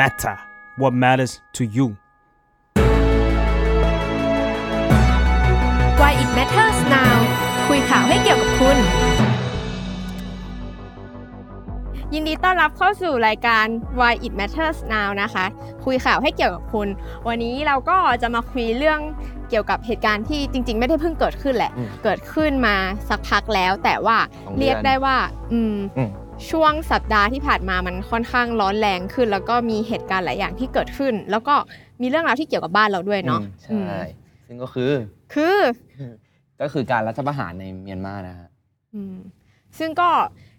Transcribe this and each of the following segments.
matter what matters to you Why it matters now คุยข่าวให้เกี่ยวกับคุณ ยินดีต้อนรับเข้าสู่รายการ Why it matters now นะคะ คุยข่าวให้เกี่ยวกับคุณ วันนี้เราก็จะมาคุยเรื่องเกี่ยวกับเหตุการณ์ที่จริง ๆ ไม่ได้เพิ่งเกิดขึ้นแหละ อืมเกิดขึ้นมาสักพักแล้ว แต่ว่าสองเดือน เรียกได้ว่าอืม อืม ช่วงสัปดาห์ที่ผ่านมามันค่อนข้างร้อนแรงขึ้น แล้วก็มีเหตุการณ์หลายอย่างที่เกิดขึ้น แล้วก็มีเรื่องราวที่เกี่ยวกับบ้านเราด้วยเนาะอืมใช่ซึ่งก็คือ คือก็คือการรัฐประหารในเมียนมานะฮะอืมซึ่งก็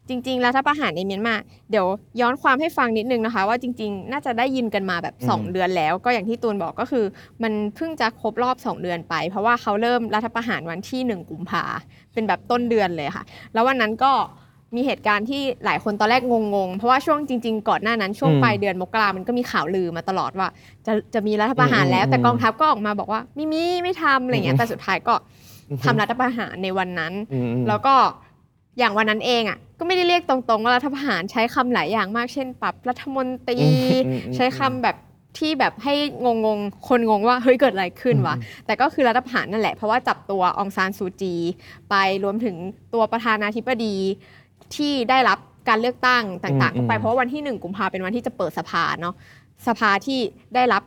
จริงๆรัฐประหารในเมียนมา เดี๋ยวย้อนความให้ฟังนิดนึงนะคะ ว่าจริง ๆ น่าจะได้ยินกันมาแบบอืม2เดือนแล้ว ก็อย่างที่ตูนบอกก็คือ มันเพิ่งจะครบรอบ 2 เดือนไป เพราะว่าเขาเริ่มรัฐประหารวันที่ 1 กุมภาเป็นแบบต้นเดือนเลยค่ะ แล้ววันนั้นก็ มีเหตุการณ์ที่หลายคนตอนแรกงงๆ เพราะว่าช่วงจริง ๆ ก่อนหน้านั้นช่วงอืมปลายเดือนมกรามันก็มีข่าวลือมาตลอดว่า จะจะมีรัฐประหารแล้วอืมแต่กองทัพก็ออกมาบอกว่าไม่มีไม่ทำอะไรเงี้ยแต่สุดท้ายก็ทำรัฐประหารในวันนั้นอืมแล้วก็อย่างวันนั้นเองอะก็ไม่ได้เรียกตรงๆ ว่ารัฐประหารใช้คำหลายอย่างมากเช่น ปรับรัฐมนตรีอืมอืมอืมใช้คำแบบที่แบบให้งงๆคนงงว่าเฮ้ยเกิดอะไรขึ้นวะอืมแต่ก็คือรัฐประหารนั่นแหละเพราะว่าจับตัวองซานซูจี ไปรวมถึงตัวประธานาธิบดี ที่ได้รับการเลือกตั้งต่างๆก็ไปเพราะว่าวันที่หนึ่งกุมภาเป็นวันที่จะเปิดสภาเนาะสภาที่ได้รับ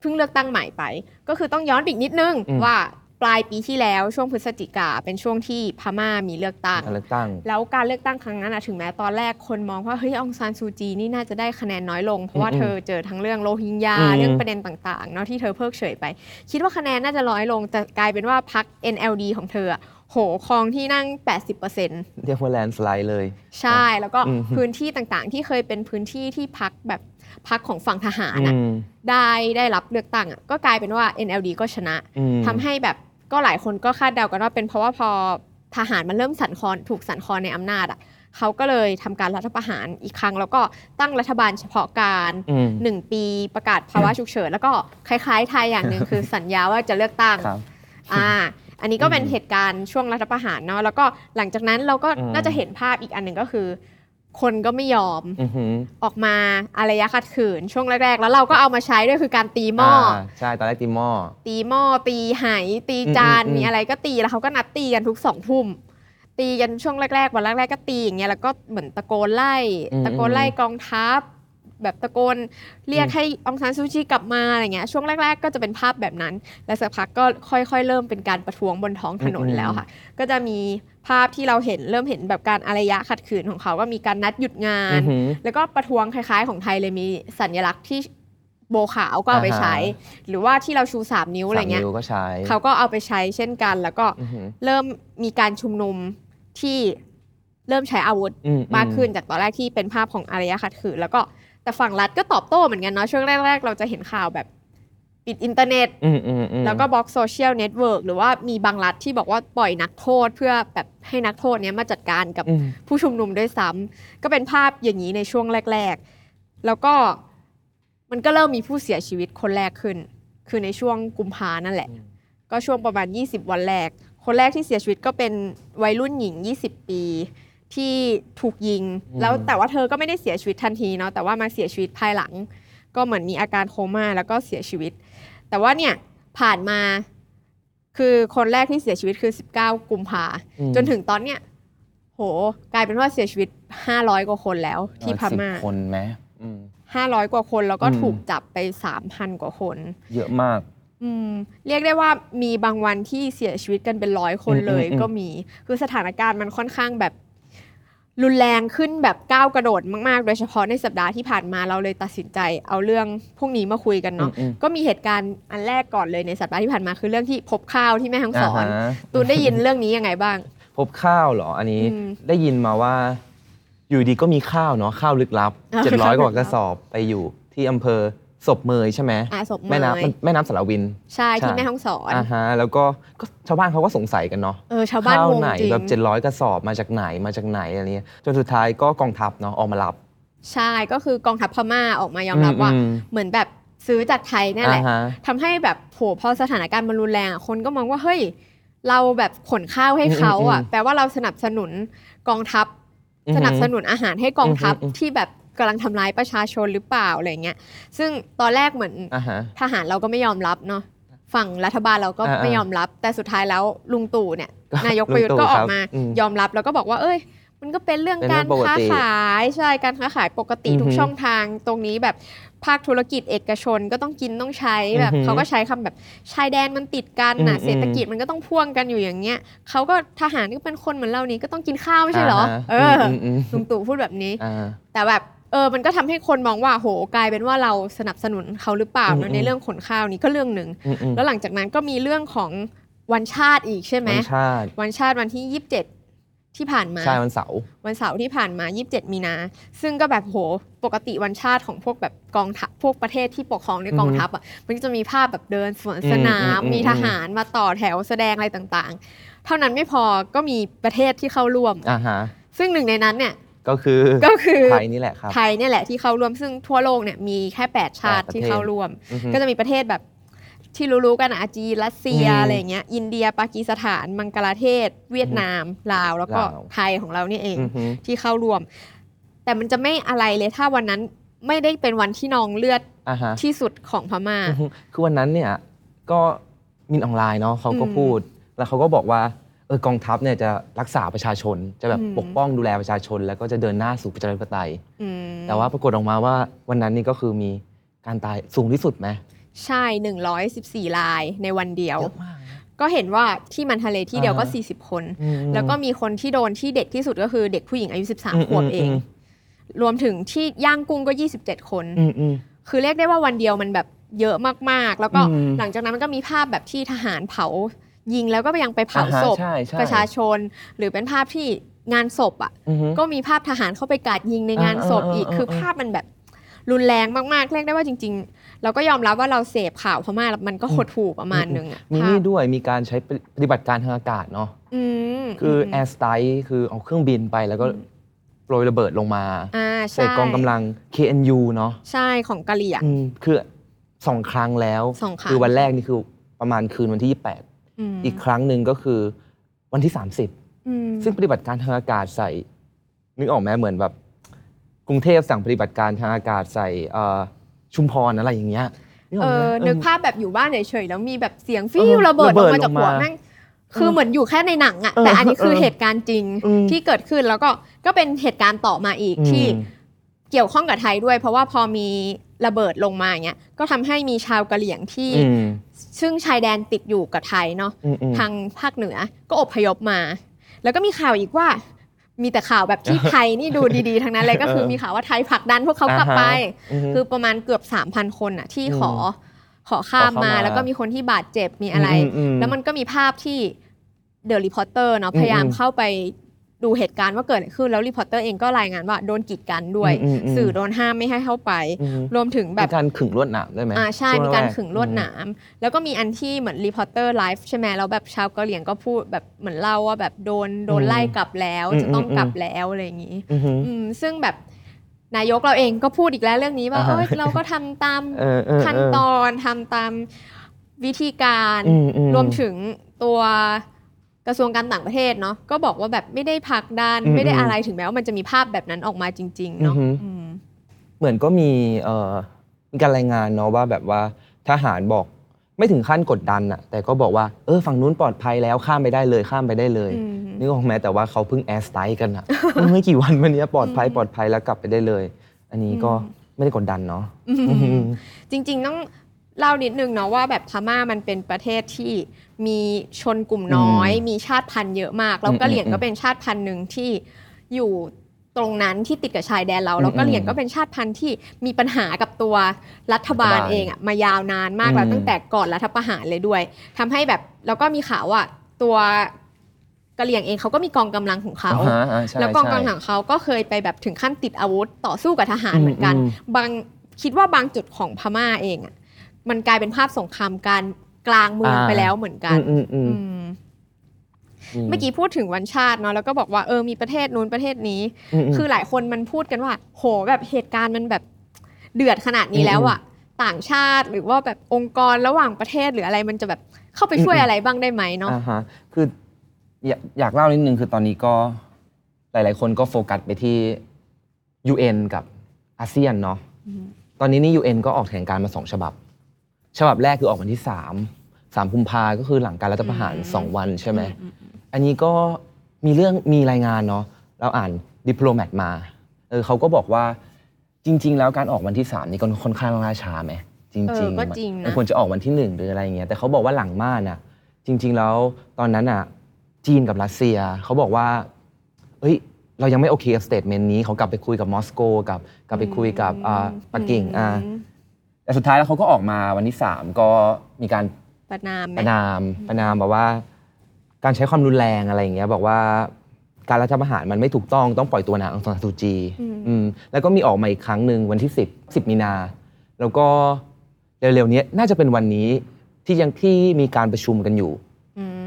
เพิ่งเลือกตั้งใหม่ไป ก็คือต้องย้อนไปอีกนิดนึงอืมว่าปลายปีที่แล้วช่วงพฤศจิกาเป็นช่วงที่พม่ามีเลือกตั้งการเลือกตั้ง แล้วการเลือกตั้งครั้งนั้นอะถึงแม้ตอนแรกคนมองว่าเฮ้ยองซานซูจีนี่น่าจะได้คะแนนน้อยลง เพราะว่าอืมเธอเจอทั้งเรื่องโรฮิงญาอืมเรื่องประเด็นต่างๆเนาะที่เธอเพิกเฉยไป คิดว่าคะแนนน่าจะน้อยลงแต่กลายเป็นว่าพัก NLD ของเธออะ โหครองที่นั่ง 80%เรียกว่าแลนสไลด์เลย ใช่แล้วก็อืมพื้นที่ต่างๆ ที่เคยเป็นพื้นที่ที่พักแบบพักของฝั่งทหารอะอืมได้ได้รับเลือกตั้งอะก็กลายเป็นว่า NLD ก็ชนะอืมทำให้แบบก็หลายคนก็คาดเดากันว่าเป็นเพราะว่าพอทหารมันเริ่มสั่นคลอนถูกสั่นคลอนในอำนาจอะเขาก็เลยทำการรัฐประหารอีกครั้ง แล้วก็ตั้งรัฐบาลเฉพาะการอืมหนึ่งปีประกาศภาวะฉุกเฉินแล้วก็คล้ายๆไทยอย่างหนึ่งคือสัญญาว่าจะเลือกตั้งครับอ่า อันนี้ก็เป็นอืมเหตุการณ์ช่วงรัฐประหารเนาะแล้วก็หลังจากนั้นเราก็อืมน่าจะเห็นภาพอีกอันหนึ่งก็คือ คนก็ไม่ยอมอือหือออกมาอารยะขัดขืนช่วงแรกๆ แล้วเราก็เอามาใช้ด้วยคือการตีหม้ออาใช่ตอนแรกตีหม้อตีหม้อตีไหตีจานอืมอืมอืมมีอะไรก็ตีแล้วเขาก็นัดตีกันทุกสองทุ่มตีกันช่วงแรกๆวันแรกๆก็ตีอย่างเงี้ยแล้วก็เหมือนตะโกนไล่ ตะโกนไล่กองทัพ แบบตะโกนเรียกให้องซานซูจีกลับมาอะไรเงี้ยช่วงแรก ๆ ก็จะเป็นภาพแบบนั้น แล้วสักพักก็ค่อยๆ เริ่มเป็นการประท้วงบนท้องถนนแล้วค่ะ ก็จะมีภาพที่เราเห็นเริ่มเห็นแบบการอารยะขัดขืนของเขาก็มีการนัดหยุดงานอือหือแล้วก็ประท้วงคล้ายๆ ของไทยเลยมีสัญลักษณ์ที่โบขาวก็เอาไปอ่าฮะใช้ หรือว่าที่เราชู 3 นิ้วอะไรเงี้ยสามนิ้วก็ใช้เขาก็เอาไปใช้เช่นกัน แล้วก็อือหือเริ่มมีการชุมนุมที่เริ่มใช้อาวุธอืมากขึ้นจากตอนแรกที่เป็นภาพของอารยะขัดขืนแล้วก็ แต่ฝั่งรัฐก็ตอบโต้เหมือนกันเนาะช่วงแรก ๆ เราจะเห็นข่าวแบบปิดอินเทอร์เน็ต อืมอืมอืมแล้วก็บล็อก social network หรือว่ามีบางรัฐที่บอกว่าปล่อยนักโทษเพื่อแบบให้นักโทษเนี้ยมาจัดการกับอืมผู้ชุมนุมด้วยซ้ำก็เป็นภาพอย่างนี้ในช่วงแรก ๆ แล้วก็มันก็เริ่มมีผู้เสียชีวิตคนแรกขึ้น คือในช่วงกุมภานั่นแหละ ก็ช่วงประมาณ 20 วันแรก คนแรกที่เสียชีวิตก็เป็นวัยรุ่นหญิง 20 ปี ที่ถูกยิงอืมแล้วแต่ว่าเธอก็ไม่ได้เสียชีวิตทันทีเนาะแต่ว่ามาเสียชีวิตภายหลัง ก็เหมือนมีอาการโคม่าแล้วก็เสียชีวิต แต่ว่าเนี่ยผ่านมาคือคนแรกที่เสียชีวิตคือ 19 กุมภาอืมจนถึงตอนเนี้ยโห กลายเป็นว่าเสียชีวิต 500 กว่าคนแล้วที่พม่าสิบคนไหมอืม500กว่าคนแล้วก็อืมถูกจับไป 3,000 กว่าคน เยอะมากอืมเรียกได้ว่ามีบางวันที่เสียชีวิตกันเป็นร้อยคนอืมเลยอืมก็มี คือสถานการณ์มันค่อนข้างแบบ รุนแรงขึ้นแบบก้าวกระโดดมาก ๆ โดยเฉพาะในสัปดาห์ที่ผ่านมาเราเลยตัดสินใจเอาเรื่องพวกนี้มาคุยกันเนาะอืมก็มีเหตุการณ์อันแรกก่อนเลยในสัปดาห์ที่ผ่านมาคือเรื่องที่พบข้าวที่แม่ฮังสอนาฮะตูนได้ยินเรื่องนี้ยังไงบ้าง พบข้าวเหรอ อันนี้อืมได้ยินมาว่า อยู่ดีก็มีข้าวเนาะข้าวลึกลับอ่าเจ็ดร้อยข้าวลึกลับกว่ากระสอบไปอยู่ที่อำเภอ ศพเมยใช่ไหมอาศพเมแม่น้ำยมันแม่น้ำสารวิน ใช่ที่ใช่ แม่ฮังสอนอ่าฮะแล้วก็ก็ชาวบ้านเขาก็สงสัยกันเนาะเออชาวบ้านข้าวงงไหนจริงแบบเจ็ดร้อยกระสอบมาจากไหนมาจากไหนอะไรเงี้ยจนสุดท้ายก็กองทัพเนาะออกมารับใช่ก็คือกองทัพพม่าออกมายอมรับว่าอืมเหมือนแบบซื้อจากไทยเนี่ยแหละ อ่าฮะ ทำให้แบบโหพอสถานการณ์มันรุนแรงอะคนก็มองว่าเฮ้ยเราแบบขนข้าวให้เขาอะอืมอืมแปลว่าเราสนับสนุนกองทัพ อือหือสนับสนุนอาหารให้กองทัพอืมอืมที่แบบ กำลังทำร้ายประชาชนหรือเปล่าอะไรเงี้ยซึ่งตอนแรกเหมือนอ่าฮะ ทหารเราก็ไม่ยอมรับเนาะฝั่งรัฐบาลเราก็อ่าๆไม่ยอมรับ แต่สุดท้ายแล้วลุงตู่เนี่ย ก็นายกประยุทธ์ลุงตู่ก็ออครักบมาอืมยอมรับแล้วก็บอกว่า เอ้ย มันก็เป็นเรื่องเป็นเรื่กาอรงปกติค้าขายใช่การค้าขายปกติอือฮึทุกช่องทางตรงนี้แบบภาคธุรกิจเอกชนก็ต้องกินต้องใช้แบบอือฮึเขาก็ใช้คำแบบชายแดนมันติดกันน่ะอืมเศรษฐกิจมันก็ต้องพ่วงกันอยู่อย่างเงี้ยเขาก็ทหารก็เป็นคนเหมือนเรานี้ก็ต้องกินข้าวไม่ใช่เหรอฮะเอออมอืมลุงตู่พูดแบบนี้ อ่า แต่แบบ เออมันก็ทำให้คนมองว่าโหกลายเป็นว่าเราสนับสนุนเขาหรือเปล่าอืมเนอะในอืมเรื่องขนข้าวนี้ก็เรื่องหนึ่งอืมอืมแล้วหลังจากนั้นก็มีเรื่องของวันชาติอีกใช่ไหมวันชาติวันชาติวันที่ 27 ที่ผ่านมาใช่วันเสาร์วันเสาร์ที่ผ่านมา 27 มีนา ซึ่งก็แบบโหปกติวันชาติของพวกแบบกองทัพพวกประเทศที่ปกครองในกองทัพอะมันก็จะมีภาพแบบเดินสวนสนามอืมอืมอืมมีทหารมาต่อแถวแสดงอะไรต่างๆ เท่านั้นไม่พอก็มีประเทศที่เข้าร่วมอ่าฮะซึ่งหนึ่งในนั้นเนี่ย ก็คือก็คือไทยนี่แหละครับไทยเนี่ยแหละที่เข้าร่วมซึ่งทั่วโลกเนี่ยมีแค่ 8 ชาติแปดประเทศที่เข้าร่วมอือฮึก็จะมีประเทศแบบที่รู้ๆกันอะจีนรัสเซียอืมอะไรอย่างเงี้ยอินเดียปากีสถานมังกลาเทศ เวียดนาม ลาว แล้วก็ลาวไทยของเรานี่เองอือฮึที่เข้าร่วม แต่มันจะไม่อะไรเลยถ้าวันนั้นไม่ได้เป็นวันที่นองเลือดอ่าฮะที่สุดของพม่าอือฮึคือวันนั้นเนี่ยก็มินออนไลน์เนาะเขาก็อืมพูด แล้วเขาก็บอกว่า เออกองทัพเนี่ยจะรักษาประชาชน จะแบบอืมปกป้องดูแลประชาชน แล้วก็จะเดินหน้าสู่ประชาธิปไตยอืมแต่ว่าปรากฏออกมาว่าวันนั้นนี่ก็คือมีการตายสูงที่สุดไหมใช่ 114รายในวันเดียวเยอะมากนะก็เห็นว่าที่มันทะเลที่เดียวก็อ่าฮะ40 คนอืมแล้วก็มีคนที่โดนที่เด็กที่สุดก็คือเด็กผู้หญิงอายุอืม13 ขวบเองอืมรวมถึงที่ย่างกุ้งก็ 27 คนอืมอืมคือเรียกได้ว่าวันเดียวมันแบบเยอะมากๆ แล้วก็อืมหลังจากนั้นมันก็มีภาพแบบที่ทหารเผา ยิงแล้วก็ยังไปเผาอ่าฮะศพใช่ใช่ประชาชน หรือเป็นภาพที่งานศพอะอือฮึก็มีภาพทหารเข้าไปกราดยิงในงานศพอีกอ่าๆๆๆคือภาพมันแบบรุนแรงมากๆเรียกได้ว่าจริง ๆ เราก็ยอมรับว่าเราเสพข่าวพม่าแล้วมันก็หดหู่ประมาณนึงอะมีภานี่พด้วยมีการใช้ปฏิบัติการทางอากาศเนาะอืมคืออมแอร์สไตล์คือเอาเครื่องบินไปแล้วก็อืมโปรยระเบิดลงมาอ่าใส่ใช่กองกำลัง KNU เนาะใช่ของกะเหรี่ยงอืมคือสองครั้งแล้วสองครั้งคือวันแรกนี่คือประมาณคืนวันที่ 28ม อีกครั้งหนึ่งก็คือวันที่ 30อืมซึ่งปฏิบัติการทางอากาศใส่ นึกออกไหมเหมือนแบบ กรุงเทพสั่งปฏิบัติการทางอากาศใส่เอ่อชุมพรอะไรอย่างเงี้ยนึกอเออกไหมอเอนึกอภาพแบบอยู่บ้านเฉยๆแล้วมีแบบเสียงฟิเอวอระเบิดอระเบิอกดมาจากหัวลงมาแม่งคือเหมือนอยู่แค่ในหนังอะเออแต่อันนี้คือเออเหตุการณ์จริงอืมที่เกิดขึ้นแล้วก็ก็เป็นเหตุการณ์ต่อมาอีกอืมที่เกี่ยวข้องกับไทยด้วย เพราะว่าพอมีระเบิดลงมาอย่างเงี้ยก็ทำให้มีชาวกะเหรี่ยงที่อืมซึ่งชายแดนติดอยู่กับไทยเนาะอืมอืมทางภาคเหนือก็อพยพมา แล้วก็มีข่าวอีกว่า มีแต่ข่าวแบบที่ไทยนี่ดูดีๆทั้งนั้นเลยก็คือเออมีข่าวว่าไทยผลักดันพวกเขากลับไปอ่าฮะคือประมาณเกือบ 3,000 คนอะที่ขออขอข้ามขอเข้ามามา แล้วก็มีคนที่บาดเจ็บมีอะไรอืมอืมอืมแล้วมันก็มีภาพที่ The Reporters เนาะอืมพยายามอืมเข้าไป ดูเหตุการณ์ว่าเกิดอะไรขึ้นแล้ว Reporters เองก็รายงานว่าโดนกีดกันด้วยอืมอืมอืมสื่อโดนห้ามไม่ให้เข้าไปอืมรวมถึงแบมีบการขึงลวดหนามได้ไหมอ่าใช่ช่วงมีการขึงลวดหนามแล้วก็มีอันที่เหมือน Reporters live ใช่ไหมแล้วแบบชาวกะเหรี่ยงก็พูดแบบเหมือนเล่าว่าแบบโดนโดนไล่กลับแล้วอืมจะต้องอืมกลับแล้วอะไรอย่างนี้อือฮึอืมซึ่งแบบนายกเราเองก็พูดอีกแล้วเรื่องนี้ว่าอ่าฮะเอ้ยเราก็ทำตามเออเออเออขั้นตอนทำตามวิธีการอืมอืมรวมถึงตัว กระทรวงการต่างประเทศเนาะก็บอกว่าแบบไม่ได้ผลักดันอืมไม่ได้อืมอะไรถึงแม้ว่ามันจะมีภาพแบบนั้นออกมาจริงๆเนาะอือฮึอืมเหมือนก็มีเอ่อมีการรายงานเนาะว่าแบบว่าทหารบอกไม่ถึงขั้นกดดันอะแต่ก็บอกว่าเออฝั่งนู้นปลอดภัยแล้วข้ามไปได้เลยข้ามไปได้เลยอืมนึกออกไหมแต่ว่าเขาเพิ่งแอร์สไตล์กันอะเมื่อไม่กี่วันมานี้ปลอดภัยปลอดภัยแล้วกลับไปได้เลย อันนี้ก็ไม่ได้กดดันเนาะอืมอืมจริง ๆ ต้อง เล่านิดนึงเนาะว่าแบบพม่ามันเป็นประเทศที่มีชนกลุ่มน้อยอืมมีชาติพันธุ์เยอะมาก แล้วอืมกะเหรี่ยงอืมก็เป็นชาติพันธุ์หนึ่งที่อยู่ตรงนั้นที่ติดกับชายแดนเราอืมแล้วกะเหรี่ยงก็เป็นชาติพันธุ์ที่มีปัญหากับตัวรัฐบาลรัฐบาลเองอะมายาวนานมากแล้วอืมตั้งแต่ก่อนรัฐประหารเลยด้วยทำให้แบบแล้วก็มีข่าวว่าตัวกะเหรี่ยงเองเขาก็มีกองกำลังของเขาอ่าฮะอ่าใช่แล้วกองใช่กำลังเขาก็เคยไปแบบถึงขั้นติดอาวุธต่อสู้กับทหารเหมือนกันอืมบางคิดว่าบางจุดของพม่าเองอะ มันกลายเป็นภาพสงครามการกลางเมืองอ่าไปแล้วเหมือนกันอืมอืมอือืมมเมื่อกี้พูดถึงวันชาติเนาะแล้วก็บอกว่าเออมีประเทศนู้นประเทศนี้อืมอืมคือหลายคนมันพูดกันว่า โหแบบเหตุการณ์มันแบบเดือดขนาดนี้แล้วอะต่างชาติหรือว่าแบบองค์กรระหว่างประเทศหรืออะไรมันจะแบบเข้าไปช่วยอืมอะไรบ้างได้ไหมเนาะอ่าฮะคืออยากอยากเล่านิดนึงคือตอนนี้ก็หลาย ๆ คนก็โฟกัสไปที่ UN กับอาเซียนเนาะตอนนี้นี่ UN ก็ออกแถลงการณ์มาสองฉบับ ฉบับแรกคือออกวันที่สามสามกุมภาก็คือหลังการรัฐประหารสองวันใช่ไหมอันนี้ก็มีเรื่องมีรายงานเนาะเราอ่านดิปโลแมตมาเออเขาก็บอกว่าจริง ๆ แล้วการออกวันที่สามนี่ก็ค่อนข้างล่าช้าไหมจริง ๆ เออก็จริงนะมันควรจะออกวันที่หนึ่งหรืออะไรเงี้ยแต่เขาบอกว่าหลังม่านอะ จริง ๆ แล้วตอนนั้นอะ จีนกับรัสเซียเขาบอกว่าเฮ้ยเรายังไม่โอเคกับ statement นี้เขากลับไปคุยกับมอสโกกับกลับไปคุยกับอ่าปักกิ่งอ่า แต่สุดท้ายแล้วเขาก็ออกมาวันที่สามก็มีการประณามไหมประณามประณามบอกว่า การใช้ความรุนแรงอะไรอย่างเงี้ยบอกว่าการรัฐประหารมันไม่ถูกต้องต้องปล่อยตัวนางองซานซูจีอืมแล้วก็มีออกมาอีกครั้งหนึ่งวันที่ 10 10 มีนา แล้วก็เร็วๆนี้น่าจะเป็นวันนี้ที่ยังที่มีการประชุมกันอยู่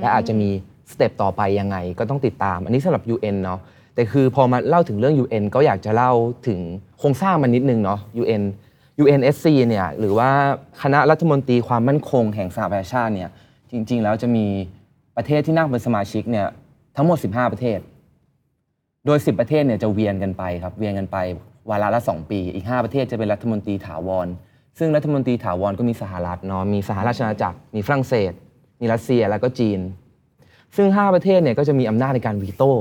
และอาจจะมีสเต็ปต่อไปยังไงก็ต้องติดตาม อันนี้สำหรับ UN เนาะแต่คือพอมาเล่าถึงเรื่อง UN ก็อยากจะเล่าถึงโครงสร้างมันนิดนึงเนาะ UN UNSC เนี่ยหรือว่าคณะรัฐมนตรีความมั่นคงแห่งสหประชาชาติเนี่ยจริง ๆ แล้วจะมีประเทศที่นั่งเป็นสมาชิกเนี่ยทั้งหมด 15 ประเทศ โดย 10 ประเทศเนี่ยจะเวียนกันไปครับเวียนกันไปวาระละ 2 ปี อีก 5 ประเทศจะเป็นรัฐมนตรีถาวร ซึ่งรัฐมนตรีถาวรก็มีสหรัฐเนาะมีสหราชอาณาจักรมีฝรั่งเศส มีรัสเซียแล้วก็จีน ซึ่ง 5 ประเทศเนี่ยก็จะมีอำนาจในการวีโต้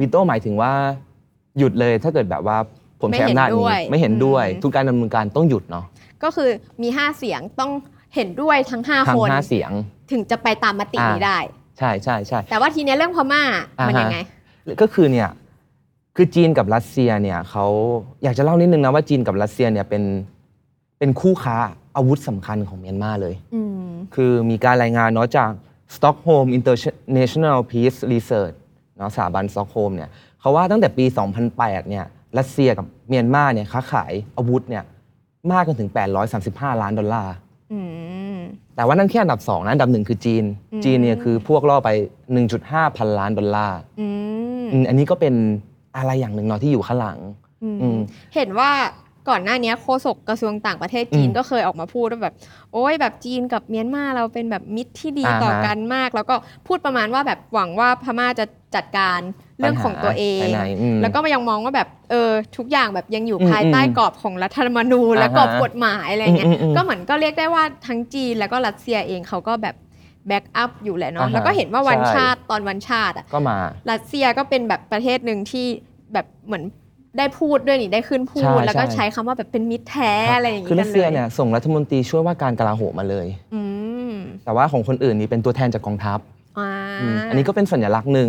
วีโต้หมายถึงว่าหยุดเลยถ้าเกิดแบบว่า ผมใช้อำนาจนี้ไม่เห็นด้วยทุกการดำเนินการต้องหยุดเนาะก็คือมี 5 เสียงต้องเห็นด้วยทั้ง5ทั้คงนห้าเสียง ถึงจะไปตามมตินี้อ่าได้ ใช่ใช่ใช่แต่ว่าทีเนี้ยเรื่องพม่ามันอ่าฮะยังไง ก็คือเนี่ยคือจีนกับรัสเซียเนี่ยเขาอยากจะเล่านิดนึงนะว่าจีนกับรัสเซียเนี่ยเป็นเป็นคู่ค้าอาวุธสำคัญของเมียนมาเลยอืมคือมีการรายงานเนาะจาก Stockholm International Peace Research เนาะสถาบัน Stockholm เนี่ยเขาว่าตั้งแต่ปี 2008 เนี่ย รัสเซียกับเมียนมาเนี่ยค้าขายอาวุธเนี่ยมากกันถึง 835 ล้านดอลลาร์อืมแต่ว่านั่นแค่อันดับ2นะอันดับหนึ่งคือจีนอืมจีนเนี่ยคือพวกล่อไป 1.5 พันล้านดอลลาร์อืมอืมอันนี้ก็เป็นอะไรอย่างหนึ่งเนาะที่อยู่ข้างหลังอืมอืมเห็นว่า ก่อนหน้านี้โฆษกกระทรวงต่างประเทศจีนอืมก็เคยออกมาพูดว่าแบบ โอ้ยแบบจีนกับเมียนมาเราเป็นแบบมิตรที่ดีอ่าฮะต่อกันมาก แล้วก็พูดประมาณว่าแบบหวังว่าพม่าจะจัดการเรื่องของตัวเองปัญหาภายในอืมแล้วก็ยังมองว่าแบบเออทุกอย่างแบบยังอยู่อืมภายใต้กรอบของรัฐธรรมนูญและอ่าฮะกรอบกฎหมายอะไรเงี้ยอืมอืมอืมก็เหมือนก็เรียกได้ว่าทั้งจีนแล้วก็รัสเซียเองเขาก็แบบ back up อยู่แหละเนาะอ่าฮะแล้วก็เห็นว่าใช่วันชาติตอนวันชาติอะก็มารัสเซียก็เป็นแบบประเทศหนึ่งที่แบบเหมือน ได้พูดด้วยนี่ได้ขึ้นพูดใช่แล้วก็ใช่ใช้คำว่าแบบเป็นมิตรแท้อะไรอย่างคืองี้รักัสนเซียเลยเนี่ยส่งรัฐมนตรีช่วยว่าการกลาโหมมาเลยอืมแต่ว่าของคนอื่นนี่เป็นตัวแทนจากกองทัพอ่าอืมอันนี้ก็เป็นสัญลักษณ์หนึ่ง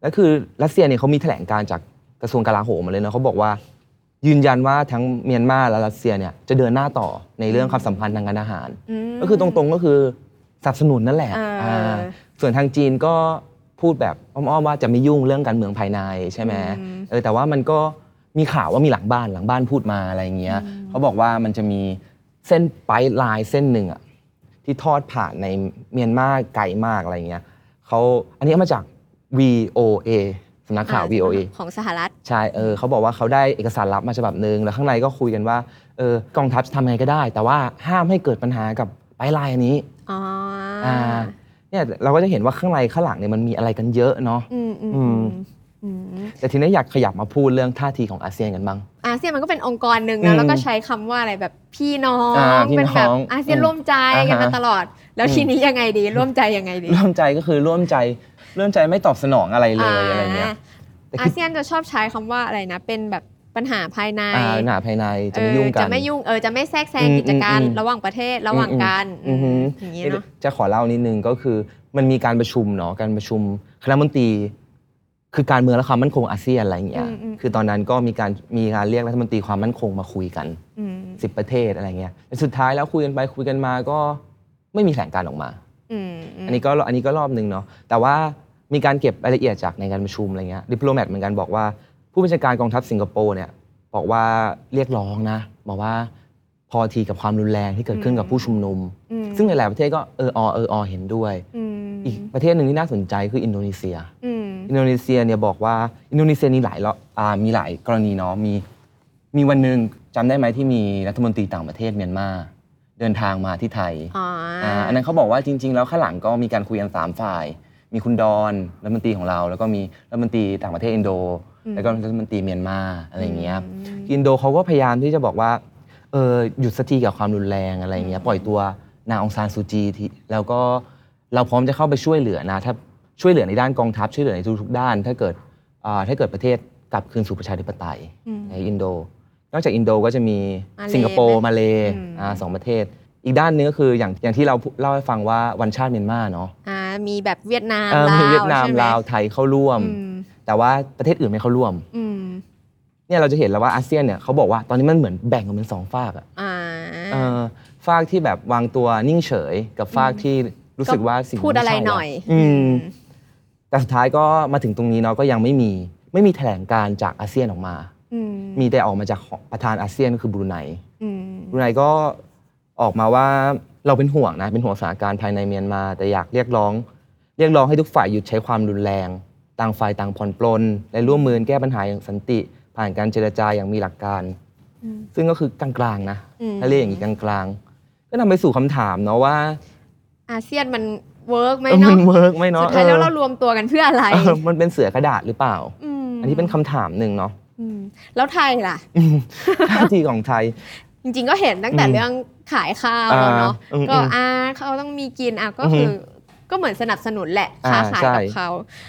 แล้วคือรัสเซียเนี่ยเขามีแถลงการจากกระทรวงกลาโหมมาเลยนะเขาบอกว่า ยืนยันว่าทั้งเมียนมาและรัสเซียเนี่ยจะเดินหน้าต่อในเรื่องความสัมพันธ์ทางการอาหารมก็คือตรงๆก็คือสนับสนุนนั่นแหละอ่าอ่าส่วนทางจีนก็ พูดแบบอ้อมๆว่าจะไม่ยุ่งเรื่องการเมืองภายในใช่ไหมเออแต่ว่ามันก็มีข่าวว่ามีหลังบ้านหลังบ้านพูดมาอะไรอย่างเงี้ยเขาบอกว่ามันจะมีเส้นไปลายเส้นหนึ่งอะที่ทอดผ่านในเมียนมาไกลมากอะไรเงี้ยเขาอันนี้เอามาจาก VOA สำนักข่าวอ่ VOA ของสหรัฐใช่เออเขาบอกว่าเขาได้เอกสารลับมาฉบับหนึ่งแล้วข้างในก็คุยกันว่าเออกองทัพจะทำยังไงก็ได้ แต่ว่าห้ามให้เกิดปัญหากับไปลายอันนี้อ๋ออ่า เนี่ยเราก็จะเห็นว่าข้างในข้างหลังเนี่ยมันมีอะไรกันเยอะเนาะอืมอืมอือืมมอืมแต่ทีนี้อยากขยับมาพูดเรื่องท่าทีของอาเซียนกันบ้าง อาเซียนมันก็เป็นองค์กรหนึ่งอืนะมแล้วก็ใช้คำว่าอะไรแบบพี่น้องอ่าพี่เป็นแบบน้องอาเซียนอืมร่วมใจกันมาอ่าฮะตลอด แล้วอืม ทีนี้ยังไงดีร่วมใจยังไงดีร่วมใจก็คือร่วมใจร่วมใจไม่ตอบสนองอะไรเลยอะไรเงี้ยแต่คืออาเซียนจะชอบใช้คำว่าอะไรนะ เป็นแบบ ปัญหาภายในอ่าหนาภายในจะไม่ยุ่งกันเออจะไม่ยุ่งเออจะไม่แทรกแซงอืมกิจการอืมอืมระหว่างประเทศระหว่างกันอืมอืมอย่างนี้เอ๊ะเนาะจะขอเล่านิดนึงก็คือมันมีการประชุมเนาะการประชุมคณะมนตรี คือการเมืองและความมั่นคงอาเซียนอะไรอย่างเงี้ยอืมอืมคือตอนนั้นก็มีการมีการเรียกรัฐมนตรีความมั่นคงมาคุยกันอืมสิบประเทศอะไรเงี้ยแต่สุดท้ายแล้วคุยกันไปคุยกันมาก็ไม่มีแถลงการออกมาอืมมอันนี้ก็อันนี้ก็รอบหนึ่งเนาะแต่ว่ามีการเก็บรายละเอียดจากในการประชุมอะไรเงี้ยดิปโลแมตเหมือนกันบอกว่า ผู้บัญชาการกองทัพสิงคโปร์เนี่ยบอกว่าเรียกร้องนะบอกว่าพอทีกับความรุนแรงที่เกิดขึ้นกับผู้ชุมนุมอืมซึ่งหลายๆประเทศก็เอออเอออเห็นด้วยอืมอีกประเทศหนึ่งที่น่าสนใจคืออินโดนีเซียอืมอินโดนีเซียเนี่ยบอกว่าอินโดนีเซียมีหลายรอบอ่ามีหลายกรณีเนาะมีมีวันหนึ่งจำได้ไหมที่มีรัฐมนตรีต่างประเทศเมียนมาเดินทางมาที่ไทยอ๋อออ่าอันนั้นเขาบอกว่าจริง ๆ แล้วข้างหลังก็มีการคุยกันสามฝ่าย มีคุณดอนรัฐมนตรีของเรา แล้วก็มีรัฐมนตรีต่างประเทศอินโด แล้วก็รัฐมนตรีเมียนมาอะไรอย่างเงี้ยอินโดเขาก็พยายามที่จะบอกว่าเออหยุดสักทีกับความรุนแรงอะไรอย่างเงี้ยปล่อยตัวนางองซานซูจีทีแล้วก็เราพร้อมจะเข้าไปช่วยเหลือนะถ้าช่วยเหลือในด้านกองทัพช่วยเหลือในทุกๆด้าน ถ้าเกิดอ่าถ้าเกิดประเทศกลับคืนสู่ประชาธิปไตยอืมในอินโด นอกจากอินโดก็จะมีมาเลสิงคโปร์ไหมมาเลอืมอ่าสองประเทศ อีกด้านหนึงก็คืออย่างอย่างที่เราเล่าให้ฟังว่าวันชาติเมียนมาเนาะอ่า มีแบบเวียดนามเออลาวมีเวียดนามใช่ไหลาวไทยเข้าร่วมอืมแต่ว่าประเทศอื่นไม่เข้าร่วมอืมเนี่ยเราจะเห็นแล้วว่าอาเซียนเนี่ยเขาบอกว่าตอนนี้มันเหมือนแบ่งกันเป็นสองฝากอะอ่าเออฝากที่แบบวางตัวนิ่งเฉย กับฝากที่รู้สึกว่าสิ่งนี้พูดอะไรม่ใช่หน่อยละอืมแต่สุดท้ายก็มาถึงตรงนี้เนาะก็ยังไม่มีไม่มีแถลงการณ์จากอาเซียนออกมาอืมมีแต่ออกมาจากของประธานอาเซียนก็คือบรูไนอืมบรูไนก็ ออกมาว่าเราเป็นห่วงนะเป็นห่วงสถานการณ์ภายในเมียนมา แต่อยากเรียกร้อง เรียกร้องให้ทุกฝ่ายหยุดใช้ความรุนแรง ต่างฝ่ายต่างผ่อนปลนและร่วมมือแก้ปัญหาอย่างสันติ ผ่านการเจรจาอย่างมีหลักการอืมซึ่งก็คือกลางๆนะอืมถ้าเรียกอย่างนี้กลางๆ ก็นำไปสู่คำถามเนาะว่า อาเซียนมัน work ไหมเออเนาะมัน workไหมเนาะสุดท้ายแล้วเออเรารวมตัวกันเพื่ออะไรเออมันเป็นเสือกระดาษหรือเปล่าอันนี้เป็นคำถามหนึ่งเนาะอืมแล้วไทยล่ะท่าทีของไทย จริงๆก็เห็นตั้งแต่อืมเรื่องขายข้าวอ่าแล้วเนาะอืมก็อืมอ่าเขาต้องมีกินอะก็อือฮึคือก็เหมือนสนับสนุนแหละอ่าค้าขายใช่กับเขา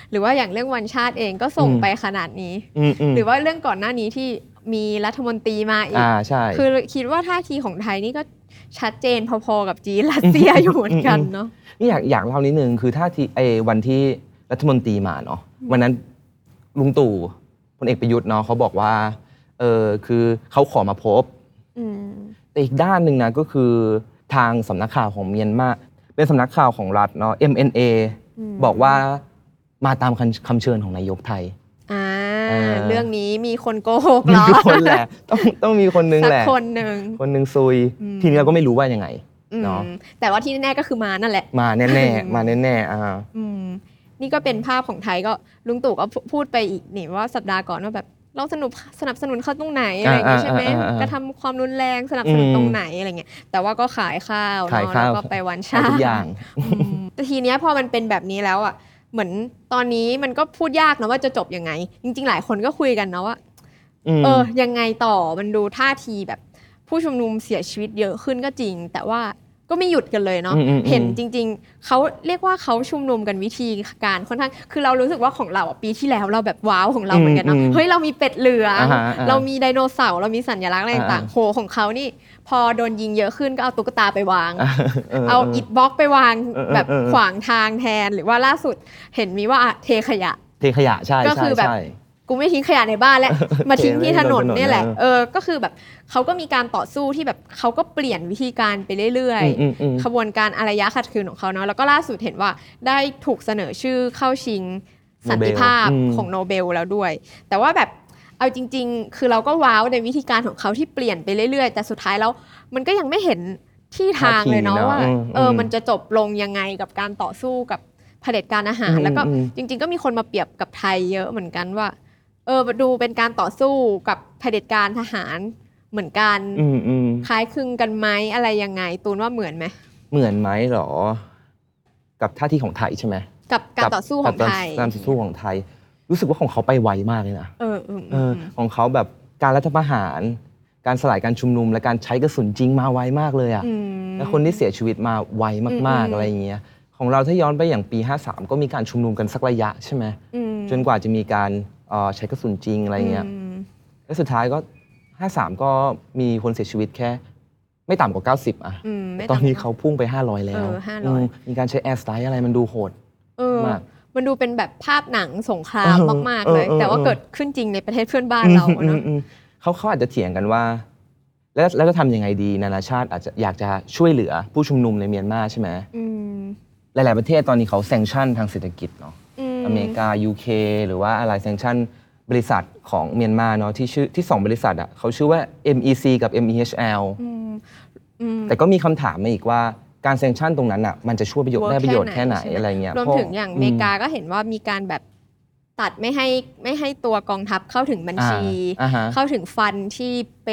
หรือว่าอย่างเรื่องวันชาติเองก็ส่งอืมไปขนาดนี้อืมอืมหรือว่าเรื่องก่อนหน้านี้ที่มีรัฐมนตรีมาอีกอ่าใช่คือคิดว่าท่าทีของไทยนี่ก็ชัดเจนพอๆกับจีนรัสเซียอยู่เหมือนกันเนาะนี่อยากอยากเล่านิดนึงคือท่าทีไอ้วันที่รัฐมนตรีมาเนาะวันนั้นลุงตู่พลเอกประยุทธ์เนาะเขาบอกว่าเออคือเขาขอมาพบอืม แต่อีกด้านหนึ่งนะก็คือทางสำนักข่าวของเมียนมาเป็นสำนักข่าวของรัฐเนาะ MNA อืมบอกว่ามาตามคำคำเชิญของนายกไทยอ่าเออเรื่องนี้มีคนโกหกเหมีรอคนแหละต้องต้องมีคนนึงสักแหละคนหนึ่งคนหนึ่งซุยอืมทีนี้เราก็ไม่รู้ว่ายังไงอืมเนาะแต่ว่าที่แน่ๆก็คือมานั่นแหละ มาแน่ๆมาแน่ๆอ่าอืมนี่ก็เป็นภาพของไทยก็ลุงตู่ก็พูดไปอีกนี่ว่าสัปดาห์ก่อนว่าแบบ เราสนุบสนับสนุนเขาตรงไหนอะไรอย่างงี้ใช่ไหมอ่าอ่าอ่าอ่ากระทำความรุนแรงสนับสนุนอืมตรงไหนอะไรเงี้ยแต่ว่าก็ขายข้าวขายเนาะข้าแล้ววก็ไปวันชาทุติกอย่างอืมแต่ทีเนี้ยพอมันเป็นแบบนี้แล้วอะเหมือนตอนนี้มันก็พูดยากนะว่าจะจบยังไง จริง ๆ หลายคนก็คุยกันนะว่ามเออยังไงต่อมันดูท่าทีแบบ ผู้ชุมนุมเสียชีวิตเยอะขึ้นก็จริง แต่ว่า ก็ไม่หยุดกันเลยเนาะอืมอืมอืมเห็นจริง ๆเขาเรียกว่าเขาชุมนุมกันวิธีการค่อนข้างคือเรารู้สึกว่าของเราอะปีที่แล้วเราแบบว้าวของเราเหมือนกันเนาะอืมอืมเฮ้ยเรามีเป็ดเหลืองอ่าฮะอ่าเรามีไดโนเสาร์เรามีสัญลักษณ์อะไรต่างอ่าๆโหของเขานี่ พอโดนยิงเยอะขึ้นก็เอาตุ๊กตาไปวาง เออเอาอิฐบล็อกไปวางเออเออแบบเออขวางทางแทนหรือว่าล่าสุดเห็นมีว่าอะเทขยะเทขยะใช่ก็ใช่คือแบบใช่ กูไม่ทิ้งขยะในบ้านแล้ว มาทิ้งที่ถนนเทไว้บนถนนเนี่ยแหละเออเออก็คือแบบเขาก็มีการต่อสู้ที่แบบเขาก็เปลี่ยนวิธีการไปเรื่อยอืมอืมอืมขบวนการอารยะขัดขืนของเขาเนาะแล้วก็ล่าสุดเห็นว่าได้ถูกเสนอชื่อเข้าชิงสันติภาพโนเบลอืมของโนเบลแล้วด้วย แต่ว่าแบบเอาจริง ๆ คือเราก็ว้าวในวิธีการของเขาที่เปลี่ยนไปเรื่อยๆ แต่สุดท้ายแล้วมันก็ยังไม่เห็นที่ทางเลยเนาะท่าทีเนอะว่าอืมเอออมมันจะจบลงยังไงกับการต่อสู้กับเผด็จการอาหารอืมแล้วก็อืมจริง ๆ ก็มีคนมาเปรียบกับไทยเยอะเหมือนกันว่าเออดูเป็นการต่อสู้กับเผด็จการทหารเหมือนกันอืมอืมคล้ายคลึงกันไหมอะไรยังไง ตูนว่าเหมือนไหมเหมือนไหมเหรอ กับท่าทีของไทยใช่ไหมกับการต่อสู้ของกับไทยการต่อสู้ของไทย รู้สึกว่าของเขาไปไวมากเลยนะเออเออเอเอออของเขาแบบการรัฐประหาร การสลายการชุมนุม และการใช้กระสุนจริงมาไวมากเลยอะอืมและคนที่เสียชีวิตมาไวมากอืมๆอะไรอย่างเงี้ยของเราถ้าย้อนไปอย่างปี 53 ก็มีการชุมนุมกันสักระยะใช่ไหมอืมจนกว่าจะมีการ เอ่อใช้กระสุนจริงอะไรเงี้ยมแล้วสุดท้ายก็ 53 ก็มีคนเสียชีวิตแค่ ไม่ต่ำกว่า 90อะอืมไม่ตอนนี้ต่ำกว่เขาพุ่งไป 500 แล้วเออ500 มมีการใช้แอร์สไตล์อะไรมันดูโหด เออมากมันดูเป็นแบบภาพหนังสงครามเออมากๆเลย เออเออ แต่ว่าเออเกิดขึ้นจริงในประเทศเพื่อนบ้านเราอืมเนาะอืมอืมเขาเขาอาจจะเถียงกันว่า แล้วแล้วจะทำยังไงดีนานาชาติอาจจะอยากจะช่วยเหลือผู้ชุมนุมในเมียนมาใช่ไหม อืม หลาย ๆ ประเทศตอนนี้เขาแซงชั่นทางเศรษฐกิจเนาะม อเมริกา UK หรือว่าอะไรแซงชั่นบริษัทของเมียนมาเนาะที่ชื่อที่สองบริษัทอะเขาชื่อว่า MEC กับ MEHL อืมอืมแต่ก็มีคำถามมาอีกว่าการแซงชั่นตรงนั้นอะมันจะช่วยประโยชน์ Work ได้ประโยชน์แค่ไหนใช่หมอะไรเงี้ยรวมเพาะถึงอย่างอเมริกาก็เห็นว่ามีการแบบ ตัดไม่ให้ไม่ให้ตัวกองทัพเข้าถึงบัญชี อ่าฮะ เข้าถึงฟันที่ไป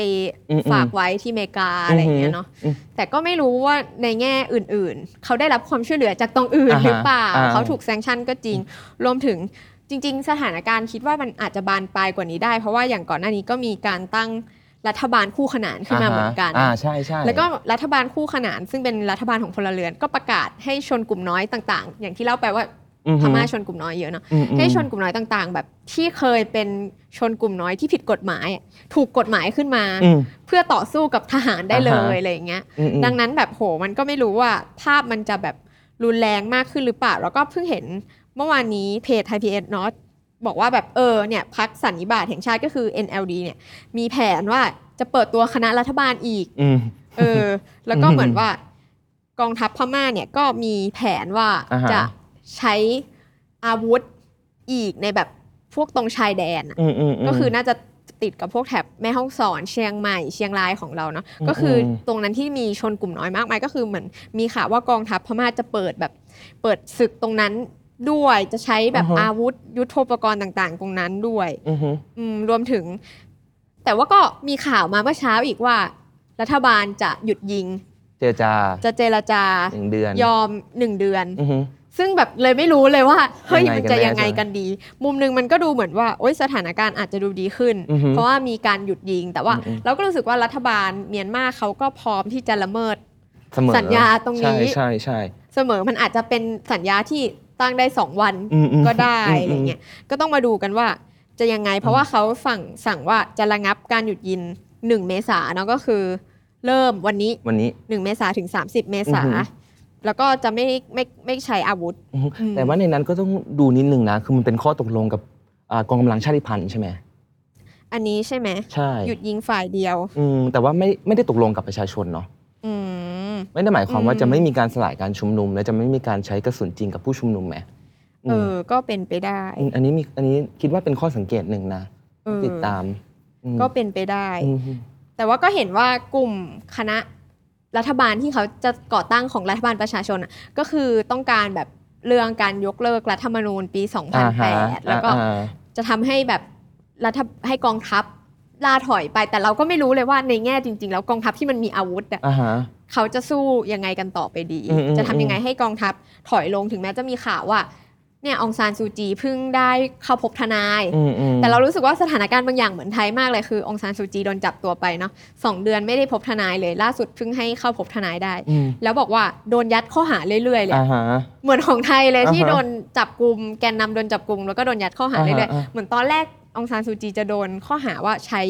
อืมๆฝากไว้ที่อเมริกาอะไรอย่างเงี้ยเนาะอืมแต่ก็ไม่รู้ว่าในแง่อื่นๆ เขาได้รับความช่วยเหลือจากตรงอื่นอ่าฮะหรือเปล่า อ่า เขาถูกแซงชั่นก็จริง รวมถึงจริง ๆ สถานการณ์คิดว่ามันอาจจะบานปลายกว่านี้ได้ เพราะว่าอย่างก่อนหน้านี้ก็มีการตั้งรัฐบาลคู่ขนานขึ้นมาเหมือนกัน อ่าใช่ใช่ แล้วก็รัฐบาลคู่ขนานซึ่งเป็นรัฐบาลของพลเรือนก็ประกาศให้ชนกลุ่มน้อยต่าง ๆ อย่างที่เล่าไปว่าอือ พฮึม่าชนกลุ่มน้อยเยอะเนาะอืมๆให้ชนกลุ่มน้อยต่างๆ แบบที่เคยเป็นชนกลุ่มน้อยที่ผิดกฎหมายอะถูกกฎหมายขึ้นมาอืมเพื่อต่อสู้กับทหารได้เลอ่าฮะยอะไรอย่างเงี้ยอืมๆดังนั้นแบบโหมันก็ไม่รู้ว่าภาพมันจะแบบรุนแรงมากขึ้นหรือเปล่า แล้วก็เพิ่งเห็นเมื่อวานนี้เพจไทยพีเอสเนาะบอกว่าแบบเออเนี่ยพักสันนิบาตแห่งชาติก็คือ NLD เนี่ยมีแผนว่าจะเปิดตัวคณะรัฐบาลอีกอืมเออ แล้วก็อืมเหมือนว่ากองทัพพม่าเนี่ยก็มีแผนว่าอ่าฮะจะ ใช้อาวุธอีกในแบบพวกตรงชายแดนอะอืมอืมมก็คือน่าจะติดกับพวกแถบแม่ฮ่องสอนเชียงใหม่เชียงรายของเราเนาะอืมก็คืออมตรงนั้นที่มีชนกลุ่มน้อยมากมายก็คือเหมือนมีข่าวว่ากองทัพพม่าจะเปิดแบบเปิดศึกตรงนั้นด้วยจะใช้แบบอาวุธยุทโธปกรณ์ต่าง ๆ ตรงนั้นด้วยอือฮึอืมรวมถึง แต่ว่าก็มีข่าวมาเมื่อเช้าอีกว่า รัฐบาลจะหยุดยิง เจรจาจะเจรจาหนึ่งเดือน ยอมหนึ่งเดือนอือฮึ ซึ่งแบบเลยไม่รู้เลยว่าเฮ้ยยังไงมันกันจะแน่ยังไงใช่ไหมกันดี มุมหนึงมันก็ดูเหมือนว่าโอ๊ยสถานการณ์อาจจะดูดีขึ้นอือฮึเพราะว่ามีการหยุดยิง แต่ว่าอืมเราก็รู้สึกว่ารัฐบาลเมียนมาเขาก็พร้อมที่จะละเมิดเสมอสัญญาตรงนี้ใช่ใช่ใช่เสมอมันอาจจะเป็นสัญญาที่ตั้งได้สองวันอืมอืมก็ได้อืมอะไรเงี้ยก็ต้องมาดูกันว่าจะยังไง เพราะว่าเขาสั่งสั่งว่าจะระงับการหยุดยิงหนึ่งเมษาเนาะก็คือ เริ่มวันนี้วันนี้หนึ่งเมษาถึง30เมษาอือฮึ แล้วก็จะไม่ไม่ไม่ใช้อาวุธอือฮึอืมแต่ว่าในนั้นก็ต้องดูนิดนึงนะ คือมันเป็นข้อตกลงกับอ่ากองกำลังชาติพันธุ์ใช่ไหมอันนี้ใช่ไหมใช่หยุดยิงฝ่ายเดียว อืมแต่ว่าไม่ไม่ได้ตกลงกับประชาชนเนาะอืมไม่ได้หมายความว่าอืมจะไม่มีการสลายการชุมนุม และจะไม่มีการใช้กระสุนจริงกับผู้ชุมนุมไหมเออ ก็เป็นไปได้มอันนี้มีอันนี้คิดว่าเป็นข้อสังเกตหนึ่งนะเออติดตามอืมก็เป็นไปได้อืมแต่ว่าก็เห็นว่ากลุ่มคณะ รัฐบาลที่เขาจะก่อตั้งของรัฐบาลประชาชนอะก็คือต้องการแบบเรื่องการยกเลิกรัฐธรรมนูญปีอ่าฮะ2008 แล้วก็อ่าจะทำให้แบบรัฐให้กองทัพล่าถอยไปแต่เราก็ไม่รู้เลยว่าในแง่จริง ๆ แล้วกองทัพที่มันมีอาวุธอะอ่าฮะเขาจะสู้ยังไงกันต่อไปดีอืมอืมจะทำยังไงอืมให้กองทัพถอยลงถึงแม้จะมีข่าวว่า เนี่ยองซานซูจีเพิ่งได้เข้าพบทนายอืมอืมแต่เรารู้สึกว่าสถานการณ์บางอย่างเหมือนไทยมากเลยคือองซานซูจีโดนจับตัวไปเนาะสองเดือนไม่ได้พบทนายเลยล่าสุดเพิ่งให้เข้าพบทนายได้อืมแล้วบอกว่าโดนยัดข้อหาเรื่อยๆเลยอ่าฮะเหมือนของไทยเลยที่อ่าฮะโดนจับกลุ่มแกนนำโดนจับกลุ่มแล้วก็โดนยัดข้อหาอ่าฮะเรื่อยอ่าๆเหมือนตอนแรกองซานซูจีจะโดนข้อหาว่าใช้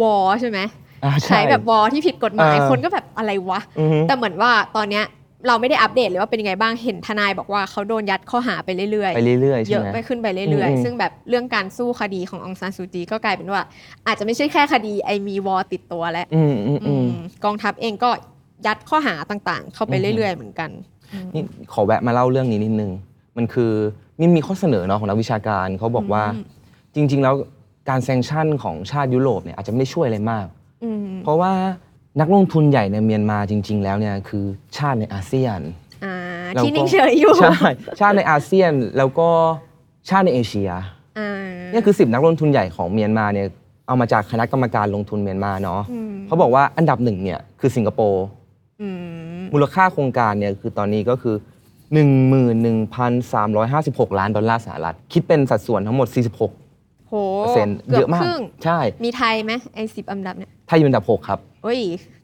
วอใช่ไหมอ่าใช้แบบวอที่ผิดกฎหมายอ่าคนก็แบบอะไรวะอือฮึแต่เหมือนว่าตอนเนี้ย เราไม่ได้อัปเดตเลยว่าเป็นยังไงบ้างเห็นทนายบอกว่าเขาโดนยัดข้อหาไปเรื่อยไปเรื่อยๆๆใช่เยอะไหมไปขึ้นไปอืเรื่อยมๆซึ่งแบบเรื่องการสู้คดีขององซานซูจีก็กลายเป็นว่า อาจจะไม่ใช่แค่คดีไอมีวอติดตัวแล้วอืมอืมอืมอืมกองทัพเองก็ยัดข้อหาต่างๆ เข้าไปอืมเรื่อย ๆ เหมือนกันนี่ขอแวะมาเล่าเรื่องนี้นิดนึง มันคือมีมีข้อเสนอเนาะของนักวิชาการเขาบอกว่าอืมจริง ๆ แล้วการแซงชั่นของชาติยุโรปเนี่ยอาจจะไม่ได้ช่วยอะไรมากอืมเพราะว่า นักลงทุนใหญ่ในเมียนมาจริง ๆ แล้วเนี่ยคือชาติในอาเซียนอ่าแล้วก็ที่นิ่งเฉยอยู่ใช่ชาติในอาเซียนแล้วก็ชาติในเอเชียอ่าเนี่ยคือ10นักลงทุนใหญ่ของเมียนมาเนี่ยเอามาจากคณะกรรมการลงทุนเมียนมาเนาะมเขาบอกว่าอันดับหนึ่งเนี่ยคือสิงคโปร์อืมมูลค่าโครงการเนี่ยคือตอนนี้ก็คือ 11,356 ล้านดอลลาร์สหรัฐ คิดเป็นสัดส่วนทั้งหมด 46โห เปอร์เซ็นต์เกืเยอบอะมากครึ่งใช่ มีไทยไหมไอสิบอันดับเนี่ยไทยอยู่อันดับ 6 ครับเอ้ย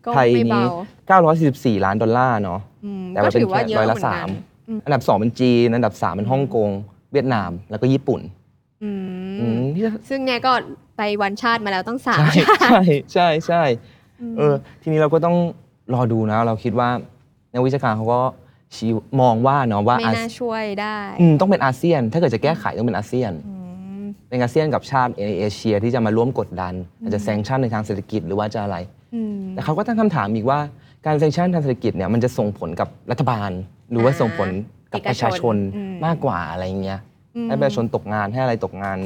ก็ไทยไม่นี้เบา944 ล้านดอลลาร์เนาะอืมแต่ก็ว่าเป็นถือว่าแค่เยอะร้อยเหละมือนสากันมอืมอันดับ 2 เป็นจีน อันดับ 3 เป็นฮ่องกง เวียดนามแล้วก็ญี่ปุ่นอือืมมที่ซึ่งเนี่ยก็ไปวันชาติมาแล้วตั้งสามใช่ชาติใช่ใช่ใช่มเออทีนี้เราก็ต้องรอดูนะ เราคิดว่านักวิชาการเขาก็ชี้มองว่าเนาะว่าไม่อาน่าช่วยได้อืมต้องเป็นอาเซียน ถ้าเกิดจะแก้ไขต้องเป็นอาเซียนอืม เป็นอาเซียนกับชาติในเอเชียที่จะมาร่วมกดดันอาจจะแซงชั่นในทางเศรษฐกิจหรือว่าจะอะไรอืมแต่เขาก็ตั้งคำถามอีกว่าการแซงชั่นทางเศรษฐกิจเนี่ยมันจะส่งผลกับรัฐบาล หรือว่าอ่าส่งผลกับประชาชนเอกชนอืมมากกว่าอะไรอย่างเงี้ยอืมให้ประชาชนตกงานให้อะไรตกงาน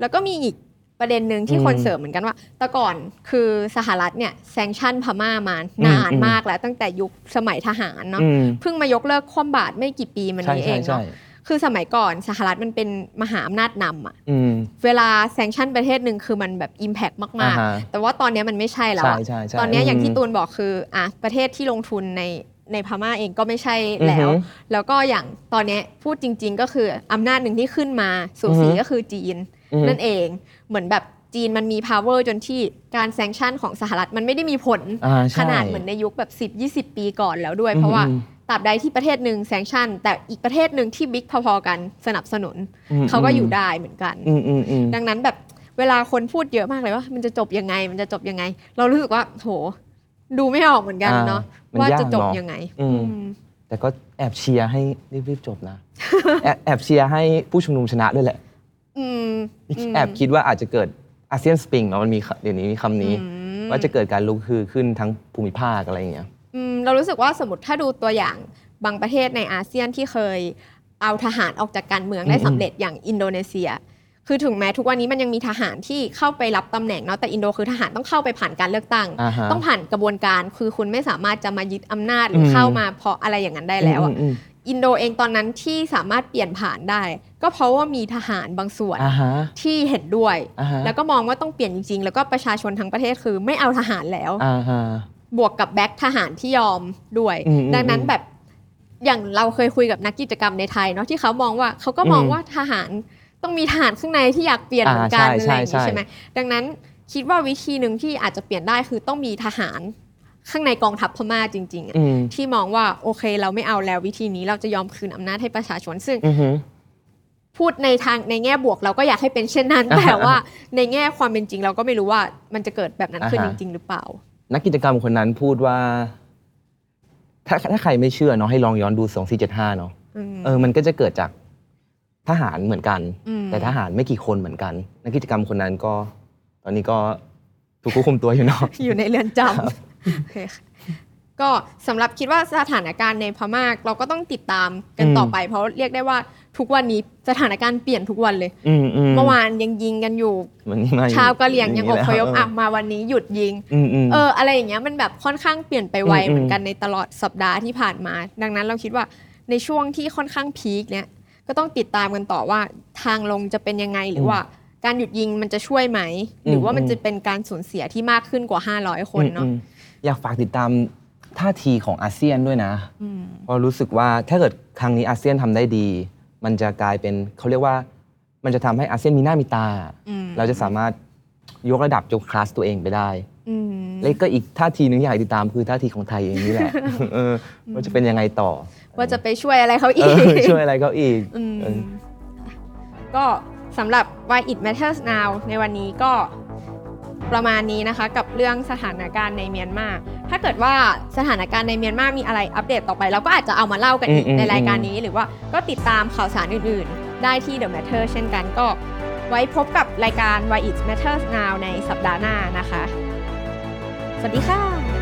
แล้วก็มีอีกประเด็นหนึ่งที่อืมคนเสริมเหมือนกันว่า แต่ก่อนคือสหรัฐเนี่ยแซงชั่นพม่ามานานอืมมากแล้วตั้งแต่ยุคสมัยทหารเนาะอืมเพิ่งมายกเลิกคว่ำบาตรไม่กี่ปีมันใช่นี้เอใช่งใช่เนาะ คือสมัยก่อนสหรัฐมันเป็นมหาอำนาจนำอะอืม เวลาแซงชั่นประเทศหนึ่งคือมันแบบ Impact มาก อ่าฮะ ๆ แต่ว่าตอนนี้มันไม่ใช่แล้วใช่อะใช่ใช่ตอนนี้อย่างที่มตูนบอกคืออะประเทศที่ลงทุนในในพม่าเองก็ไม่ใช่แล้วอือฮึแล้วก็อย่างตอนนี้พูดจริง ๆ ก็คืออำนาจหนึ่งที่ขึ้นมาสู่สีอือฮึ ก็คือจีน อือฮึนั่นเอง เหมือนแบบจีนมันมี power จนที่การแซงชั่นของสหรัฐมันไม่ได้มีผลอ่าใช่ขนาดเหมือนในยุคแบบ 10 20 ปีก่อนแล้วด้วยอืมเพราะว่าอืม ตราบใดที่ประเทศหนึ่งแซงชั่น แต่อีกประเทศหนึ่งที่บิ๊กพอๆกันสนับสนุนอืมเขาก็อยู่ได้เหมือนกันอืมอืมอืมดังนั้นแบบเวลาคนพูดเยอะมากเลยว่า มันจะจบยังไง มันจะจบยังไง เรารู้สึกว่าโหดูไม่ออกเหมือนกันเนาะอ่ามันว่าจะยากจบเนอะยังไงอืมอืมแต่ก็แอบเชียร์ให้รีบๆจบนะแอบแอบเชียร์ให้ผู้ชุมนุมชนะด้วยแหละอืมมแอบคิดว่าอาจจะเกิดอาเซียนสปริงเนาะมันมีคเดี๋ยวนี้มีคำนี้อืมว่าจะเกิดการลุกคือขึ้นทั้งภูมิภาคอะไรอย่างเงี้ยอืม เรารู้สึกว่าสมมติถ้าดูตัวอย่างบางประเทศในอาเซียนที่เคยเอาทหารออกจากการเมืองได้อืมสำเร็จอย่างอินโดนีเซีย คือถึงแม้ทุกวันนี้มันยังมีทหารที่เข้าไปรับตำแหน่งเนาะแต่อินโดคือทหารต้องเข้าไปผ่านการเลือกตั้งอ่าฮะต้องผ่านกระบวนการคือคุณไม่สามารถจะมายึดอำนาจหรืออมเข้ามาเพราะอะไรอย่างนั้นได้แล้วอะอืมอืมอินโดเองตอนนั้นที่สามารถเปลี่ยนผ่านได้ ก็เพราะว่ามีทหารบางส่วนอ่าฮะที่เห็นด้วยอ่าฮะแล้วก็มองว่าต้องเปลี่ยนจริง ๆ แล้วก็ประชาชนทั้งประเทศคือไม่เอาทหารแล้วอ่าฮะ บวกกับแบ็คทหารที่ยอมด้วยอืมอืมดังนั้นแบบอย่างเราเคยคุยกับนักกิจกรรมในไทยเนาะที่เขามองว่าเขาก็มองอืมว่าทหารต้องมีทหารข้างในที่อยากเปลี่ยนเหมือนกันอ่าอะไรใช่อย่างใช่นี้ใช่ไหมดังนั้นคิดว่าวิธีหนึ่งที่อาจจะเปลี่ยนได้คือต้องมีทหารข้างในกองทัพพม่าจริงๆอะอืมที่มองว่าโอเค เราไม่เอาแล้ววิธีนี้เราจะยอมคืนอำนาจให้ประชาชนซึ่งอือฮึพูดในทางในแง่บวกเราก็อยากให้เป็นเช่นนั้นอ่าฮะแต่ว่าในแง่ความเป็นจริง เราก็ไม่รู้ว่ามันจะเกิดแบบนั้นขึ้นอ่าจฮะริง ๆ หรือเปล่า นักกิจกรรมคนนั้นพูดว่า ถ้าถ้าใครไม่เชื่อเนาะให้ลองย้อนดู2475เนาะอืมเออมันก็จะเกิดจากทหารเหมือนกันอืมแต่ทหารไม่กี่คนเหมือนกัน นักกิจกรรมคนนั้นก็ ตอนนี้ก็ถูกควบคุมตัวอยู่เนาะอยู่ในเรือนจำโอเคค่ะ ก็สำหรับคิดว่าสถานการณ์ในพม่าเราก็ต้องติดตามกันอืมต่อไป เพราะเรียกได้ว่าทุกวันนี้สถานการณ์เปลี่ยนทุกวันเลยอืมอืมเมื่อวานยังยิงกันอยู่มันนี่มาชาวกะเหรี่ยงยังอพยพเอะมาวันนี้หยุดยิงอืมอืมเอออะไรอย่างเงี้ยมันแบบค่อนข้างเปลี่ยนไปไวอืมเหมือนกันในตลอดสัปดาห์ที่ผ่านมา ดังนั้นเราคิดว่าในช่วงที่ค่อนข้างพีคเนี่ยก็ต้องติดตามกันต่อว่าทางลงจะเป็นยังไงหรือว่าการหยุดยิงมันจะช่วยไหม หรือว่ามันจะเป็นการสูญเสียที่มากขึ้นกว่า 500 คนเนาะอืมอืมอยากฝากติดตาม ท่าทีของอาเซียนด้วยนะอืมเพราะรู้สึกว่าถ้าเกิดครั้งนี้อาเซียนทำได้ดี มันจะกลายเป็นเขาเรียกว่า มันจะทำให้อาเซียนมีหน้ามีตาอืมเราจะสามารถยกระดับยกคลาสตัวเองไปได้อืมแล้วก็อีกท่าทีหนึงอยากติดตามคือท่าทีของไทยเองนี่แหละเออว่าจะเป็นยังไงต่อ ว่าจะไปช่วยอะไรเขาเออีกอช่วยอะไรเขาอีกอืมเออก็สำหรับ Why It Matters Now ในวันนี้ก็ ประมาณนี้นะคะ กับเรื่องสถานการณ์ในเมียนมา ถ้าเกิดว่าสถานการณ์ในเมียนมา มีอะไรอัปเดตต่อไป เราก็อาจจะเอามาเล่ากันอีกอืมอืมในรายการนี้ หรือว่าก็ติดตามข่าวสารอื่นๆ ได้ที่ The Matter เช่นกันก็ไว้พบกับรายการ Why It Matters Now ในสัปดาห์หน้านะคะ สวัสดีค่ะ